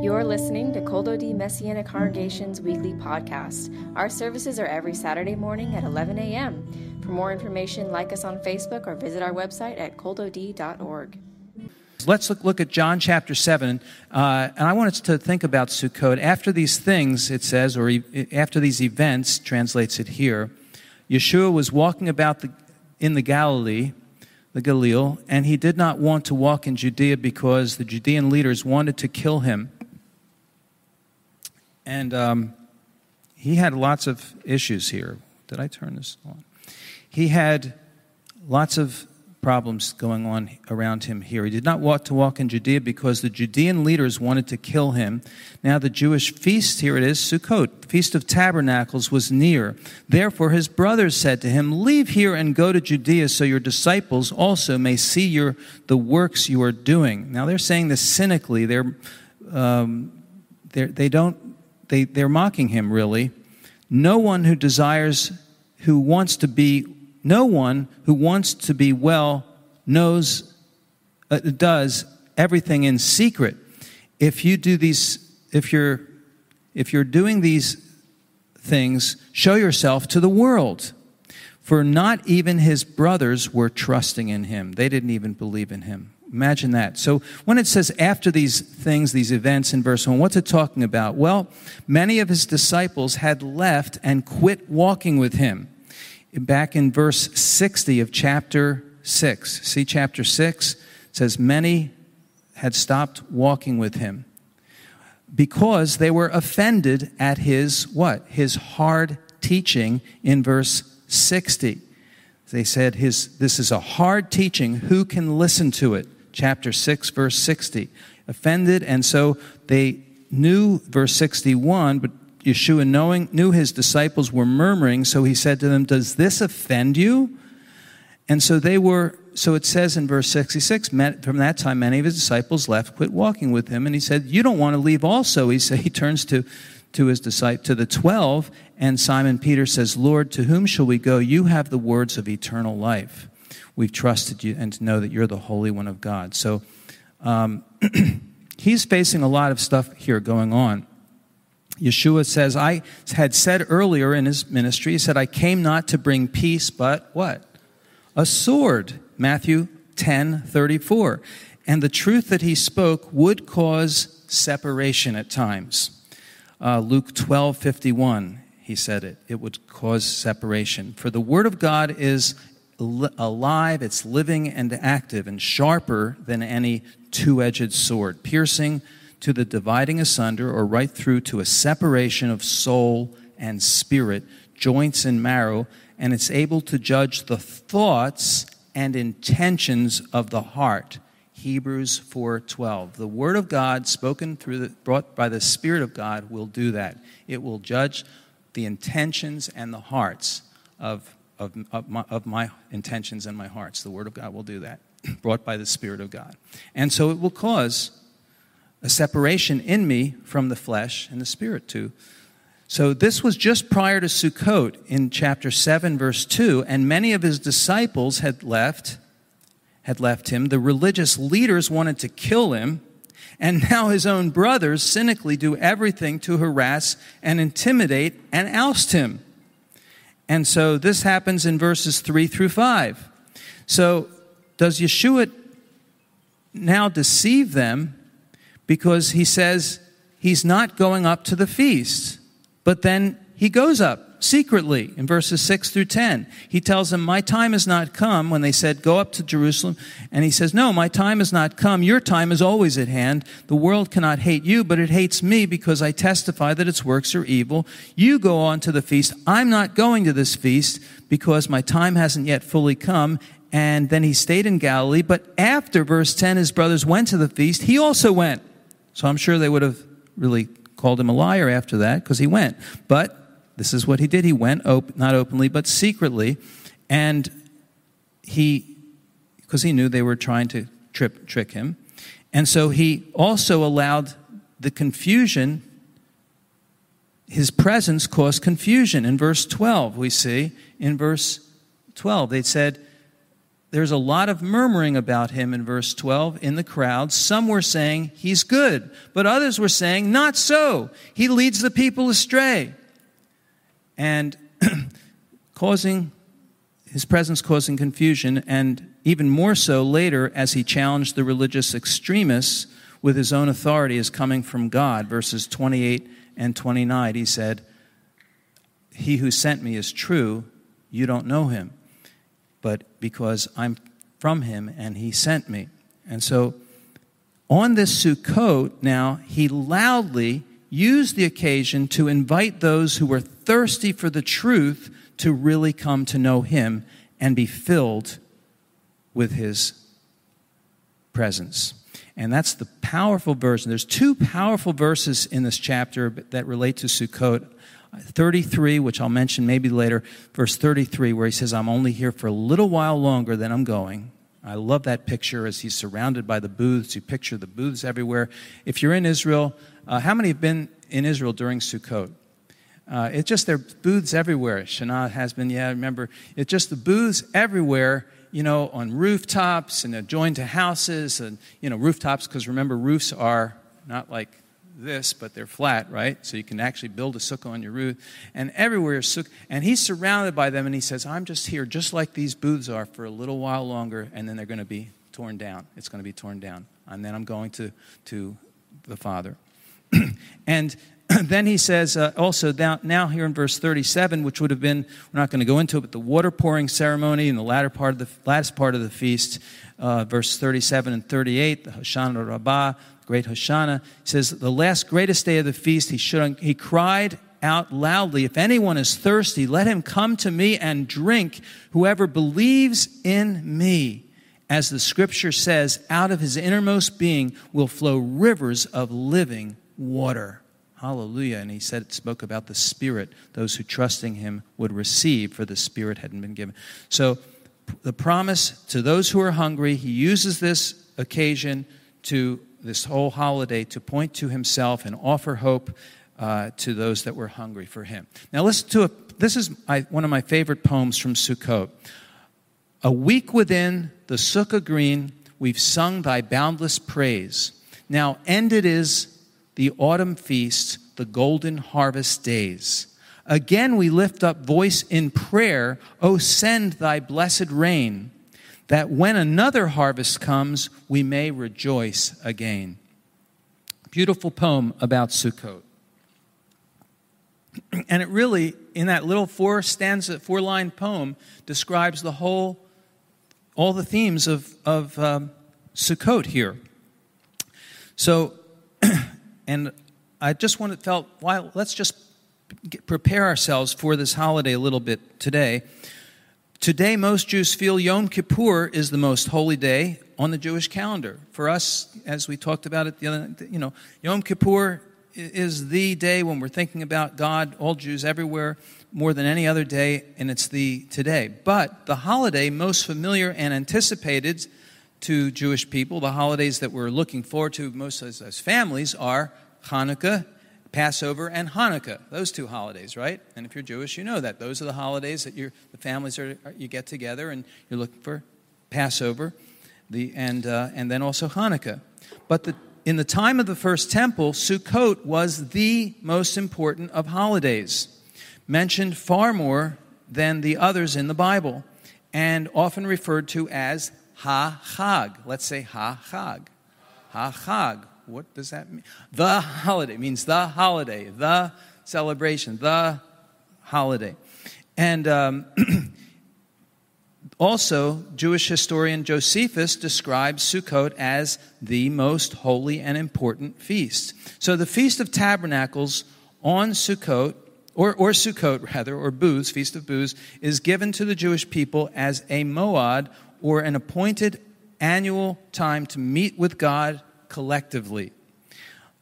You're listening to Kol Dodi Messianic Congregation's weekly podcast. Our services are every Saturday morning at 11 a.m. For more information, like us on Facebook or visit our website at koldod.org. Let's look, look at John chapter 7. Uh, and I want us to think about Sukkot. After these things, it says, or e- after these events, translates it here, Yeshua was walking about the, in the Galilee, the Galil, and he did not want to walk in Judea because the Judean leaders wanted to kill him. And um, he had lots of issues here. Did I turn this on? He had lots of problems going on around him here. He did not want to walk in Judea because the Judean leaders wanted to kill him. Now, the Jewish feast, here it is, Sukkot, Feast of Tabernacles, was near. Therefore, his brothers said to him, Leave here and go to Judea so your disciples also may see your, the works you are doing. Now, they're saying this cynically. They're, um, they're, they don't, they, they're mocking him, really. No one who desires, who wants to be no one who wants to be well knows, uh, does everything in secret. If you do these, if you're, if you're doing these things, show yourself to the world. For not even his brothers were trusting in him. They didn't even believe in him. Imagine that. So when it says after these things, these events in verse 1, what's it talking about? Well, many of his disciples had left and quit walking with him back in verse 60 of chapter 6. See, chapter 6 says, Many had stopped walking with him because they were offended at his what? His hard teaching in verse 60. They said, his, This is a hard teaching. Who can listen to it? Chapter 6, verse 60. Offended, and so they knew verse 61, but Yeshua, knowing, knew his disciples were murmuring, so he said to them, Does this offend you? And so they were, so it says in verse 66, from that time many of his disciples left, quit walking with him. And he said, You don't want to leave also. He said, he turns to, to his disciple, to the twelve, and Simon Peter says, Lord, to whom shall we go? You have the words of eternal life. We've trusted you and to know that you're the Holy One of God. So um, he's facing a lot of stuff here going on. Yeshua says, I had said earlier in his ministry, he said, I came not to bring peace, but what? A sword. Matthew 10 34. And the truth that he spoke would cause separation at times. Uh, Luke 12 51, he said it. It would cause separation. For the word of God is alive, it's living and active, and sharper than any two edged sword, piercing to the dividing asunder or right through to a separation of soul and spirit, joints and marrow, and it's able to judge the thoughts and intentions of the heart. Hebrews 4:12. The word of God spoken through the, brought by the spirit of God will do that. It will judge the intentions and the hearts of of, of, my, of my intentions and my hearts. The word of God will do that, brought by the spirit of God. And so it will cause a separation in me from the flesh and the spirit too. So this was just prior to Sukkot in chapter 7 verse 2 and many of his disciples had left had left him. The religious leaders wanted to kill him and now his own brothers cynically do everything to harass and intimidate and oust him. And so this happens in verses 3 through 5. So does Yeshua now deceive them because he says he's not going up to the feast. But then he goes up secretly in verses 6 through 10. He tells them, My time has not come when they said, Go up to Jerusalem. And he says, No, my time has not come. Your time is always at hand. The world cannot hate you, but it hates me because I testify that its works are evil. You go on to the feast. I'm not going to this feast because my time hasn't yet fully come. And then he stayed in Galilee. But after verse 10, his brothers went to the feast. He also went. So I'm sure they would have really called him a liar after that because he went. But this is what he did. He went, op- not openly, but secretly. And he, because he knew they were trying to trip, trick him. And so he also allowed the confusion, his presence caused confusion. In verse 12, we see, in verse 12, they said, there's a lot of murmuring about him in verse 12 in the crowd. Some were saying he's good, but others were saying not so. He leads the people astray. And causing his presence causing confusion, and even more so later as he challenged the religious extremists with his own authority as coming from God. Verses 28 and 29, he said, He who sent me is true, you don't know him but because I'm from him and he sent me. And so on this Sukkot, now, he loudly used the occasion to invite those who were thirsty for the truth to really come to know him and be filled with his presence. And that's the powerful version. There's two powerful verses in this chapter that relate to Sukkot. 33, which I'll mention maybe later, verse 33, where he says, I'm only here for a little while longer than I'm going. I love that picture as he's surrounded by the booths. You picture the booths everywhere. If you're in Israel, uh, how many have been in Israel during Sukkot? Uh, it's just there booths everywhere. Shana has been, yeah, I remember. It's just the booths everywhere, you know, on rooftops and adjoined to houses and, you know, rooftops, because remember, roofs are not like this, but they're flat, right? So you can actually build a sukkah on your roof. And everywhere is sukkah. And he's surrounded by them, and he says, I'm just here, just like these booths are, for a little while longer, and then they're going to be torn down. It's going to be torn down. And then I'm going to, to the Father. and then he says uh, also now, now, here in verse 37 which would have been we're not going to go into it but the water pouring ceremony in the latter part of the last part of the feast uh, verse 37 and 38 the hoshana rabbah great Hoshana, says, The last greatest day of the feast, he, should, he cried out loudly, If anyone is thirsty, let him come to me and drink. Whoever believes in me, as the scripture says, out of his innermost being will flow rivers of living water. Hallelujah. And he said, it spoke about the Spirit, those who trusting him would receive, for the Spirit hadn't been given. So, the promise to those who are hungry, he uses this occasion to this whole holiday to point to himself and offer hope uh, to those that were hungry for him. Now, listen to a, this is one of my favorite poems from Sukkot. A week within the Sukkah green, we've sung thy boundless praise. Now, ended is the autumn feast, the golden harvest days. Again, we lift up voice in prayer, O send thy blessed rain that when another harvest comes, we may rejoice again. Beautiful poem about Sukkot. And it really, in that little four stanza, four line poem, describes the whole, all the themes of, of um, Sukkot here. So, and I just wanted, felt, well, let's just get, prepare ourselves for this holiday a little bit today. Today, most Jews feel Yom Kippur is the most holy day on the Jewish calendar. For us, as we talked about it the other, you know, Yom Kippur is the day when we're thinking about God, all Jews everywhere, more than any other day, and it's the today. But the holiday most familiar and anticipated to Jewish people, the holidays that we're looking forward to most as, families, are Hanukkah Passover and Hanukkah, those two holidays, right? And if you're Jewish, you know that. Those are the holidays that the families are, you get together and you're looking for Passover the, and, uh, and then also Hanukkah. But the, in the time of the first temple, Sukkot was the most important of holidays, mentioned far more than the others in the Bible, and often referred to as Ha Chag. Let's say Ha Chag. Ha Chag what does that mean? The holiday means the holiday, the celebration, the holiday. And um, also, Jewish historian Josephus describes Sukkot as the most holy and important feast. So, the Feast of Tabernacles on Sukkot, or, or Sukkot rather, or Booths, Feast of Booths, is given to the Jewish people as a moed or an appointed annual time to meet with God collectively.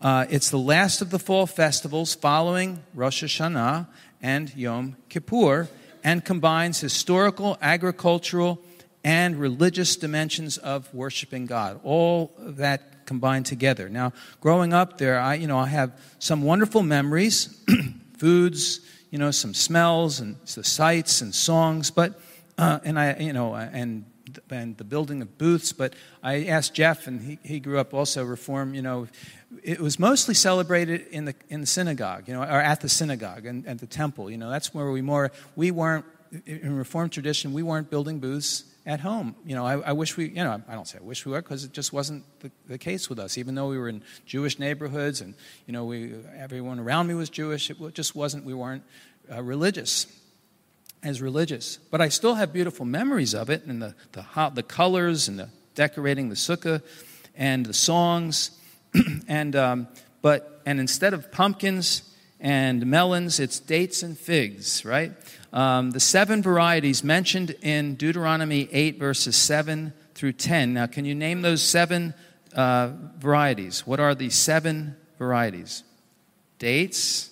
Uh, it's the last of the fall festivals following Rosh Hashanah and Yom Kippur and combines historical, agricultural, and religious dimensions of worshiping God. All that combined together. Now, growing up there, I, you know, I have some wonderful memories, foods, you know, some smells and the sights and songs, but, uh, and I, you know, and and the building of booths. But I asked Jeff, and he, he grew up also Reform. You know, it was mostly celebrated in the in the synagogue, you know, or at the synagogue and at the temple. You know, that's where we more we weren't in Reformed tradition. We weren't building booths at home. You know, I, I wish we, you know, I don't say I wish we were because it just wasn't the, the, case with us. Even though we were in Jewish neighborhoods and, you know, we, everyone around me was Jewish, it just wasn't, we weren't uh, religious, as religious. But I still have beautiful memories of it and the, the, the colors and the decorating the sukkah and the songs. and, um, but, and instead of pumpkins and melons, it's dates and figs, right? Um, the seven varieties mentioned in Deuteronomy 8, verses 7 through 10. Now, can you name those seven uh, varieties? What are the seven varieties? Dates.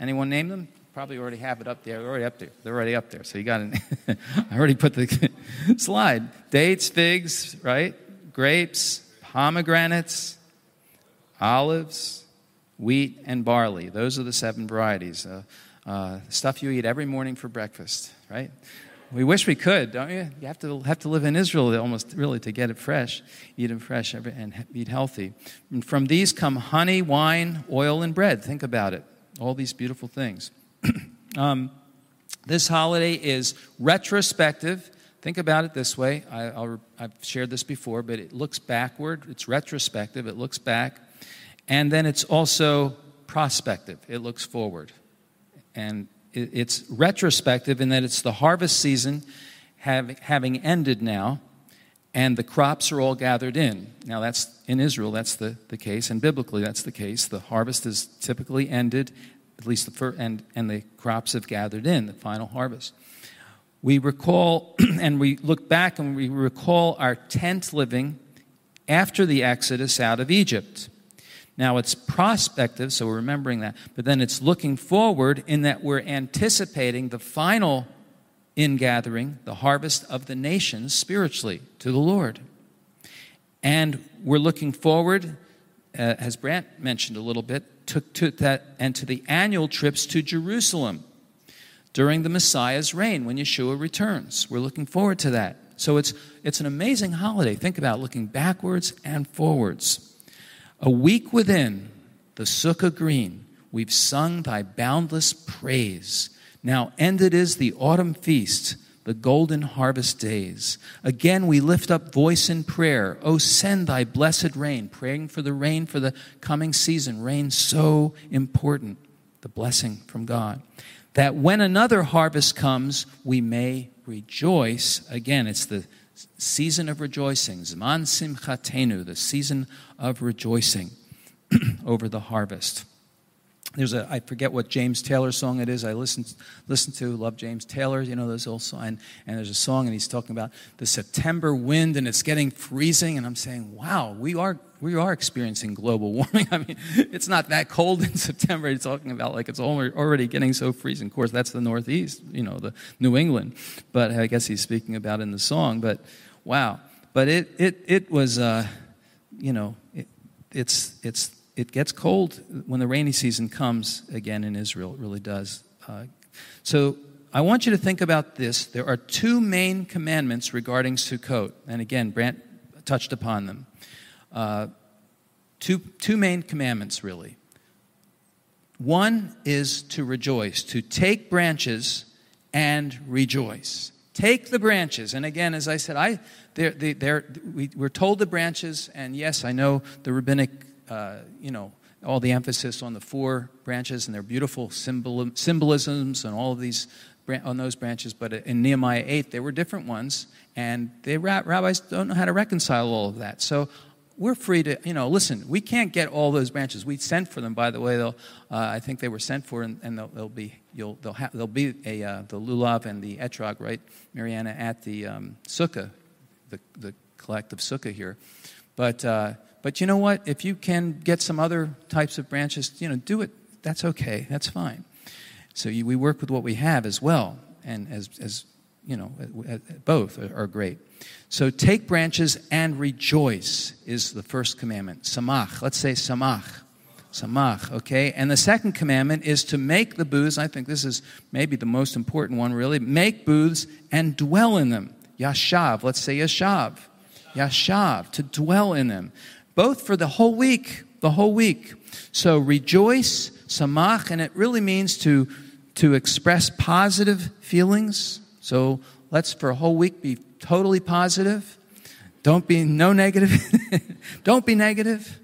Anyone name them? Probably already have it up there. They're already up there. They're already up there. So you got it. I already put the slide. Dates, figs, right? Grapes, pomegranates, olives, wheat, and barley. Those are the seven varieties. Uh, uh, stuff you eat every morning for breakfast, right? We wish we could, don't you? You have to have to live in Israel almost really to get it fresh, eat it fresh, and eat healthy. And from these come honey, wine, oil, and bread. Think about it. All these beautiful things. um, this holiday is retrospective. Think about it this way. I, have shared this before, but it looks backward. It's retrospective. It looks back, and then it's also prospective. It looks forward and it's retrospective in that it's the harvest season have, having ended now, and the crops are all gathered in. Now, that's in Israel, that's the, the case, and biblically, that's the case. The harvest is typically ended, at least the first, and, and the crops have gathered in, the final harvest. We recall and we look back and we recall our tent living after the exodus out of Egypt. Now it's prospective, so we're remembering that, but then it's looking forward in that we're anticipating the final ingathering, the harvest of the nations spiritually to the Lord. And we're looking forward, uh, as Brant mentioned a little bit, to, to that and to the annual trips to Jerusalem during the Messiah's reign when Yeshua returns. We're looking forward to that. So it's, it's an amazing holiday. Think about looking backwards and forwards. A week within the Sukkah green, we've sung thy boundless praise. Now ended is the autumn feast, the golden harvest days. Again, we lift up voice in prayer. Oh, send thy blessed rain, praying for the rain for the coming season. Rain so important, the blessing from God. That when another harvest comes, we may rejoice. Again, it's the season of rejoicing, Zman Simchatenu, the season of rejoicing over the harvest. There's a, I forget what James Taylor song it is. I listen, listen to, love James Taylor, you know, those old song. And, and there's a song, and he's talking about the September wind, and it's getting freezing. And I'm saying, wow, we are, we are experiencing global warming. I mean, it's not that cold in September. He's talking about like it's already getting so freezing. Of course, that's the Northeast, you know, the New England. But I guess he's speaking about in the song. But wow. But it, it, it was, uh, you know, it, it's, it's, it gets cold when the rainy season comes again in Israel. It really does. Uh, so I want you to think about this. There are two main commandments regarding Sukkot. And again, Brant touched upon them. Uh, two, two main commandments, really. One is to rejoice, to take branches and rejoice. Take the branches. And again, as I said, I, they're, they're, we, we're told the branches, and yes, I know the rabbinic, uh, you know, all the emphasis on the four branches and their beautiful symbol, symbolisms and all of these on those branches. But in Nehemiah 8, there were different ones, and the rabbis don't know how to reconcile all of that. So we're free to, you know, listen, we can't get all those branches. We sent for them, by the way. They'll, uh, I think they were sent for, and, and they'll, they'll, be, you'll, they'll, ha- they'll be a, uh, the lulav and the etrog, right, Mariana, at the um, sukkah, the, the collective sukkah here. But, uh, but you know what? If you can get some other types of branches, you know, do it. That's okay. That's fine. So you, we work with what we have as well, and as, as you know, uh, uh, both are, are great. So take branches and rejoice is the first commandment. Samach. Let's say samach. Samach, okay? And the second commandment is to make the booths. I think this is maybe the most important one, really. Make booths and dwell in them. Yashav. Let's say Yashav. Yashav, to dwell in them. Both for the whole week, the whole week. So rejoice, samach, and it really means to, to express positive feelings. So let's for a whole week be totally positive. Don't be no negative. Don't be negative.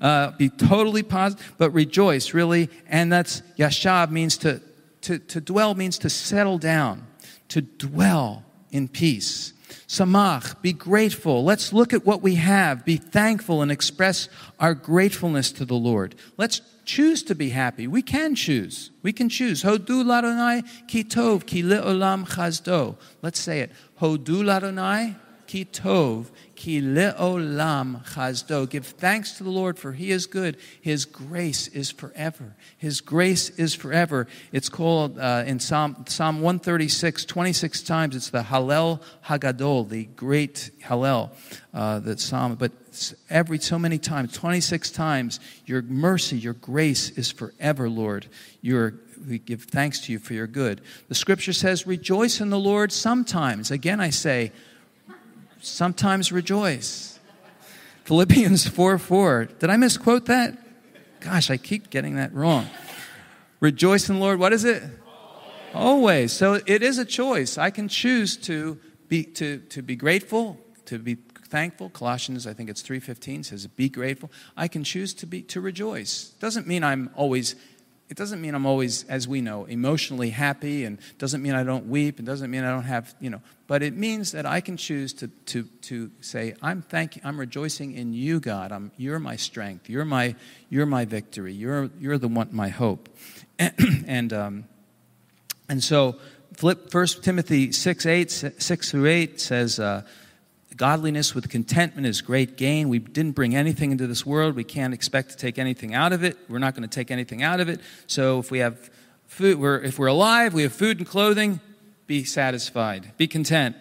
Uh, be totally positive, but rejoice, really. And that's yashab means to, to, to dwell, means to settle down, to dwell in peace. Samach, be grateful. Let's look at what we have, be thankful, and express our gratefulness to the Lord. Let's choose to be happy. We can choose. We can choose. Hodu ladonai ki tov ki le'olam chasdo. Let's say it. Hodu ladonai ki tov ki le'olam chasdo. Give thanks to the Lord for he is good. His grace is forever. His grace is forever. It's called uh, in Psalm, Psalm 136, 26 times. It's the Hallel Hagadol, the great Hallel, uh, that Psalm. But every so many times, 26 times, your mercy, your grace is forever, Lord. Your we give thanks to you for your good. The scripture says, Rejoice in the Lord sometimes. Again, I say, sometimes rejoice. Philippians 4 4. Did I misquote that? Gosh, I keep getting that wrong. Rejoice in the Lord. What is it? Always. So it is a choice. I can choose to be, to, to be grateful, to be thankful. Colossians, I think it's 3.15 says, be grateful. I can choose to, be, to rejoice. Doesn't mean I'm always it doesn't mean I'm always, as we know, emotionally happy, and doesn't mean I don't weep, and doesn't mean I don't have, you know, but it means that I can choose to, to, to say, I'm thanking, I'm rejoicing in you, God. I'm, you're my strength. You're my, you're my victory. You're, you're the one, my hope. And, and, um, and so, flip 1 Timothy 6, 8, 6 through 8 says, uh, Godliness with contentment is great gain. We didn't bring anything into this world. We can't expect to take anything out of it. We're not going to take anything out of it. So if we have food, we're, if we're alive, we have food and clothing, be satisfied. Be content.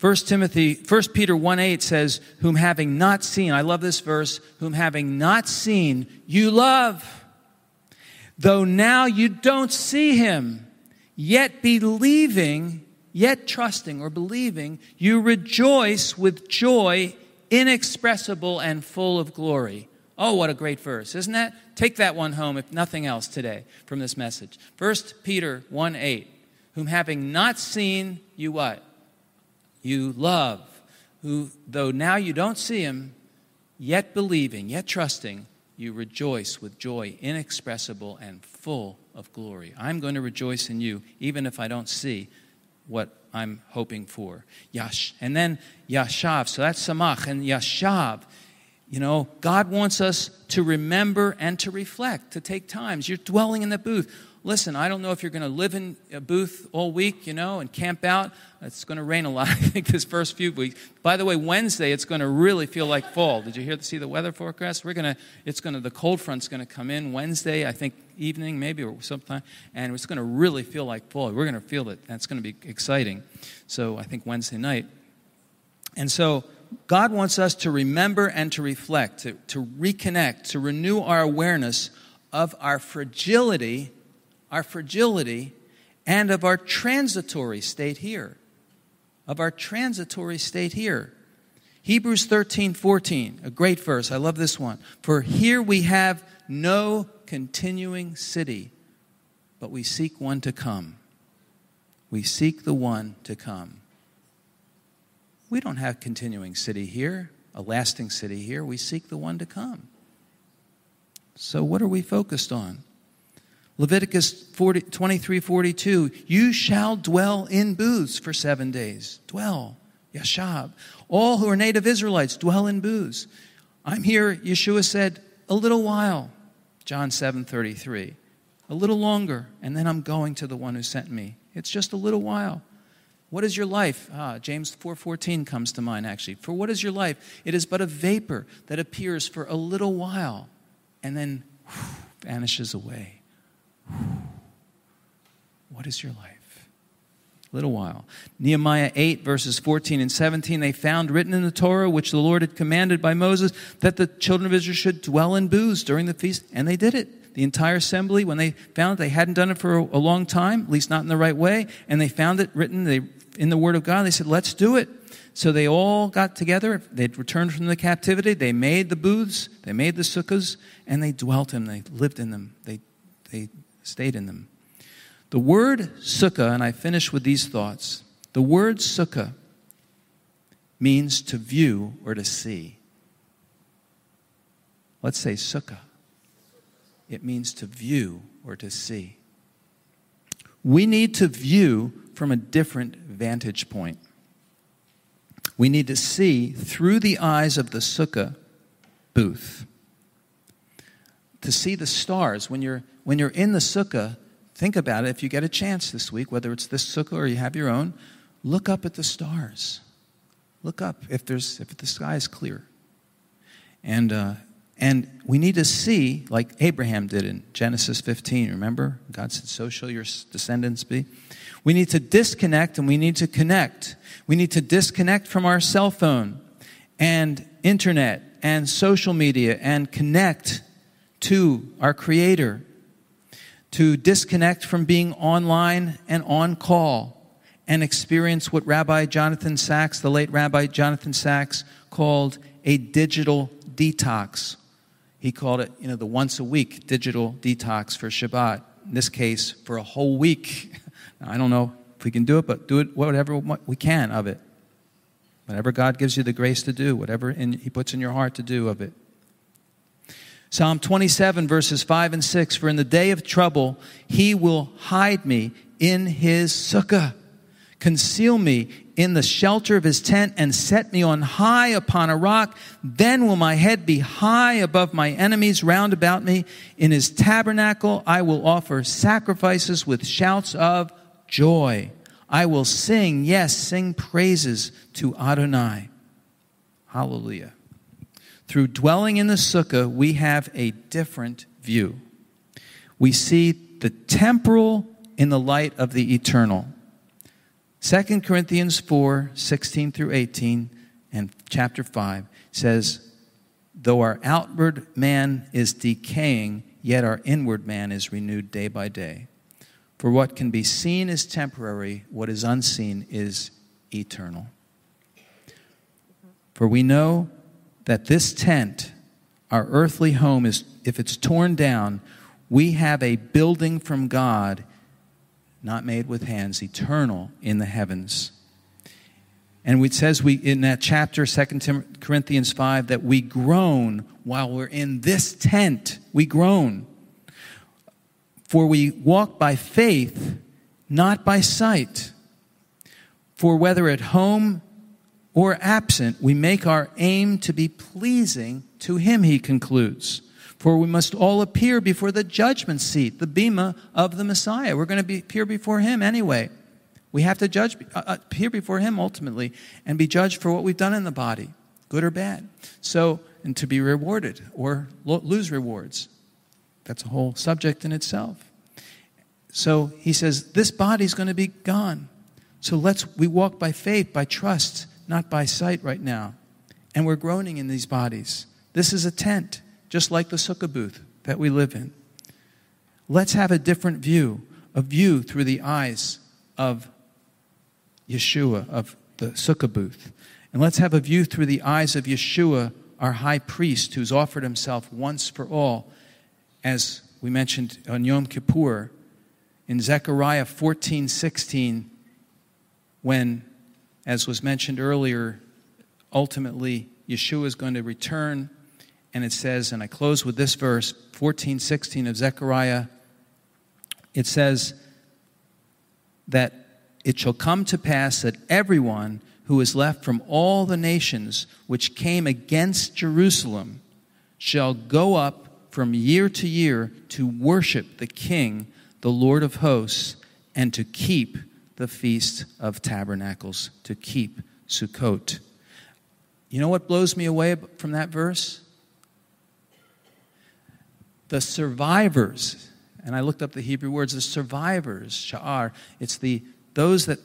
1 Timothy, 1 Peter 1 8 says, Whom having not seen, I love this verse, whom having not seen, you love. Though now you don't see him, yet believing yet trusting or believing, you rejoice with joy inexpressible and full of glory. Oh, what a great verse, isn't that? Take that one home, if nothing else, today from this message. 1 Peter 1 8, whom having not seen, you what? You love, who, though now you don't see him, yet believing, yet trusting, you rejoice with joy inexpressible and full of glory. I'm going to rejoice in you, even if I don't see what I'm hoping for. Yash. And then Yashav. So that's Samach. And Yashav, you know, God wants us to remember and to reflect, to take times. You're dwelling in the booth. Listen, I don't know if you're going to live in a booth all week, you know, and camp out. It's going to rain a lot, I think, this first few weeks. By the way, Wednesday, it's going to really feel like fall. Did you hear, see the weather forecast? We're going to, it's going to, the cold front's going to come in Wednesday, I think, evening maybe or sometime, and it's going to really feel like fall. We're going to feel it, it's going to be exciting. So I think Wednesday night. And so God wants us to remember and to reflect, to, to reconnect, to renew our awareness of our fragility our fragility, and of our transitory state here. Of our transitory state here. Hebrews 13, 14, a great verse. I love this one. For here we have no continuing city, but we seek one to come. We seek the one to come. We don't have continuing city here, a lasting city here. We seek the one to come. So, what are we focused on? Leviticus 40, 23 42, you shall dwell in booths for seven days. Dwell, Yashab. All who are native Israelites dwell in booths. I'm here, Yeshua said, a little while. John 7 33. A little longer, and then I'm going to the one who sent me. It's just a little while. What is your life? Ah, James 4:14 comes to mind actually. For what is your life? It is but a vapor that appears for a little while and then whew, vanishes away. What is your life? A little while. Nehemiah 8, verses 14 and 17, they found written in the Torah, which the Lord had commanded by Moses, that the children of Israel should dwell in booths during the feast, and they did it. The entire assembly, when they found it, they hadn't done it for a long time, at least not in the right way, and they found it written, in the Word of God. They said, let's do it. So they all got together. They'd returned from the captivity. They made the booths, they made the sukkahs, and they dwelt in them. They lived in them. They, they stayed in them. The word sukkah, and I finish with these thoughts the word sukkah means to view or to see. Let's say sukkah. It means to view or to see. We need to view from a different vantage point. We need to see through the eyes of the sukkah booth. To see the stars. When you're, when you're in the sukkah, think about it. If you get a chance this week, whether it's this sukkah or you have your own, look up at the stars. Look up if, there's, if the sky is clear. And, uh, and we need to see, like Abraham did in Genesis 15, remember? God said, So shall your descendants be. We need to disconnect and we need to connect. We need to disconnect from our cell phone and internet and social media and connect to our Creator. To disconnect from being online and on call and experience what Rabbi Jonathan Sacks, the late Rabbi Jonathan Sacks, called a digital detox. He called it, you know, the once a week digital detox for Shabbat. In this case, for a whole week. I don't know if we can do it, but do it whatever we can of it. Whatever God gives you the grace to do, whatever in, He puts in your heart to do of it. Psalm 27, verses 5 and 6 For in the day of trouble, He will hide me in His sukkah, conceal me in the shelter of His tent, and set me on high upon a rock. Then will my head be high above my enemies round about me. In His tabernacle, I will offer sacrifices with shouts of joy. I will sing, yes, sing praises to Adonai. Hallelujah. Through dwelling in the sukkah, we have a different view. We see the temporal in the light of the eternal. 2 Corinthians 4 16 through 18 and chapter 5 says, Though our outward man is decaying, yet our inward man is renewed day by day. For what can be seen is temporary, what is unseen is eternal. For we know that this tent, our earthly home, is if it's torn down, we have a building from God, not made with hands, eternal in the heavens. And it says we in that chapter, 2 Corinthians 5, that we groan while we're in this tent. We groan. For we walk by faith, not by sight. For whether at home or absent, we make our aim to be pleasing to him, he concludes. For we must all appear before the judgment seat, the bema of the Messiah. We're going to be, appear before him anyway. We have to judge, uh, uh appear before him ultimately and be judged for what we've done in the body, good or bad. So, and to be rewarded or lo- lose rewards. That's a whole subject in itself. So he says, This body's going to be gone. So let's, we walk by faith, by trust, not by sight right now. And we're groaning in these bodies. This is a tent, just like the sukkah booth that we live in. Let's have a different view, a view through the eyes of Yeshua, of the sukkah booth. And let's have a view through the eyes of Yeshua, our high priest, who's offered himself once for all as we mentioned on Yom Kippur, in Zechariah 14 16, when, as was mentioned earlier, ultimately Yeshua is going to return. And it says, and I close with this verse 14 16 of Zechariah. It says that it shall come to pass that everyone who is left from all the nations which came against Jerusalem shall go up from year to year to worship the King, the Lord of hosts, and to keep the Feast of Tabernacles, to keep Sukkot. You know what blows me away from that verse? The survivors, and I looked up the Hebrew words, the survivors, sha'ar, it's the those that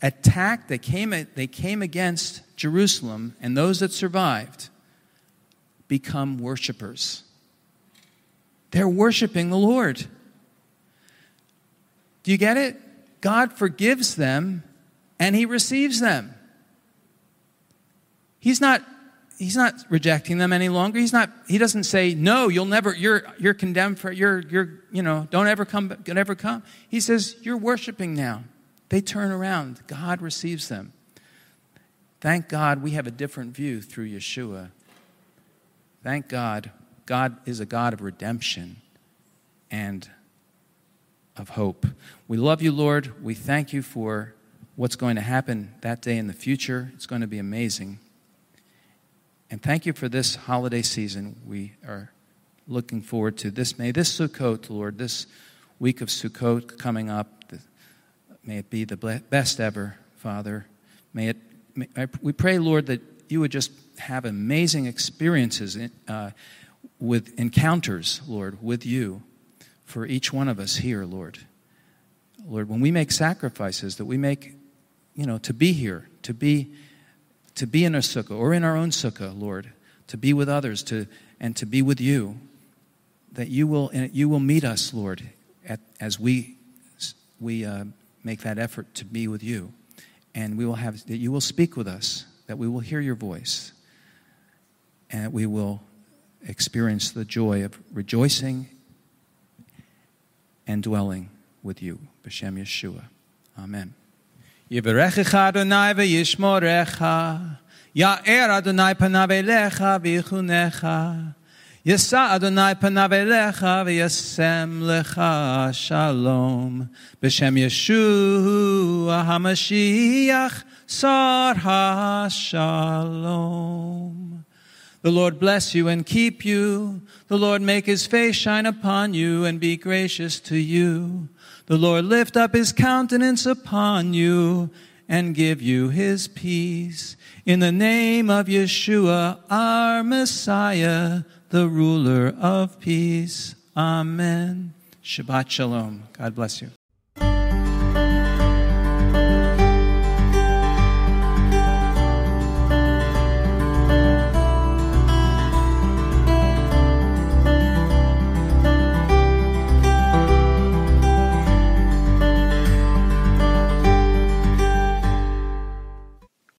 attacked, they came, they came against Jerusalem, and those that survived become worshipers. They're worshiping the Lord. Do you get it? God forgives them and he receives them. He's not he's not rejecting them any longer. He's not he doesn't say, "No, you'll never you're you're condemned for you're you're you know, don't ever come don't ever come." He says, "You're worshiping now." They turn around. God receives them. Thank God we have a different view through Yeshua. Thank God God is a God of redemption and of hope. We love you, Lord. We thank you for what's going to happen that day in the future. It's going to be amazing. And thank you for this holiday season. We are looking forward to this. May this Sukkot, Lord, this week of Sukkot coming up, may it be the best ever, Father. May it. May, we pray, Lord, that you would just have amazing experiences in, uh, with encounters, Lord, with you for each one of us here, Lord. Lord, when we make sacrifices that we make, you know, to be here, to be to be in a sukkah or in our own sukkah, Lord, to be with others, to and to be with you, that you will you will meet us, Lord, at, as we we uh, make that effort to be with you, and we will have that you will speak with us, that we will hear your voice, and we will experience the joy of rejoicing and dwelling with you. B'Shem Yeshua. Amen. Yivarechecha Adonai v'yishmorecha. Ya'er Adonai panav elecha v'yichunecha. Adonai panav elecha v'yasem lecha shalom. B'Shem Yeshua HaMashiach sar. The Lord bless you and keep you. The Lord make his face shine upon you and be gracious to you. The Lord lift up his countenance upon you and give you his peace. In the name of Yeshua, our Messiah, the ruler of peace. Amen. Shabbat Shalom. God bless you.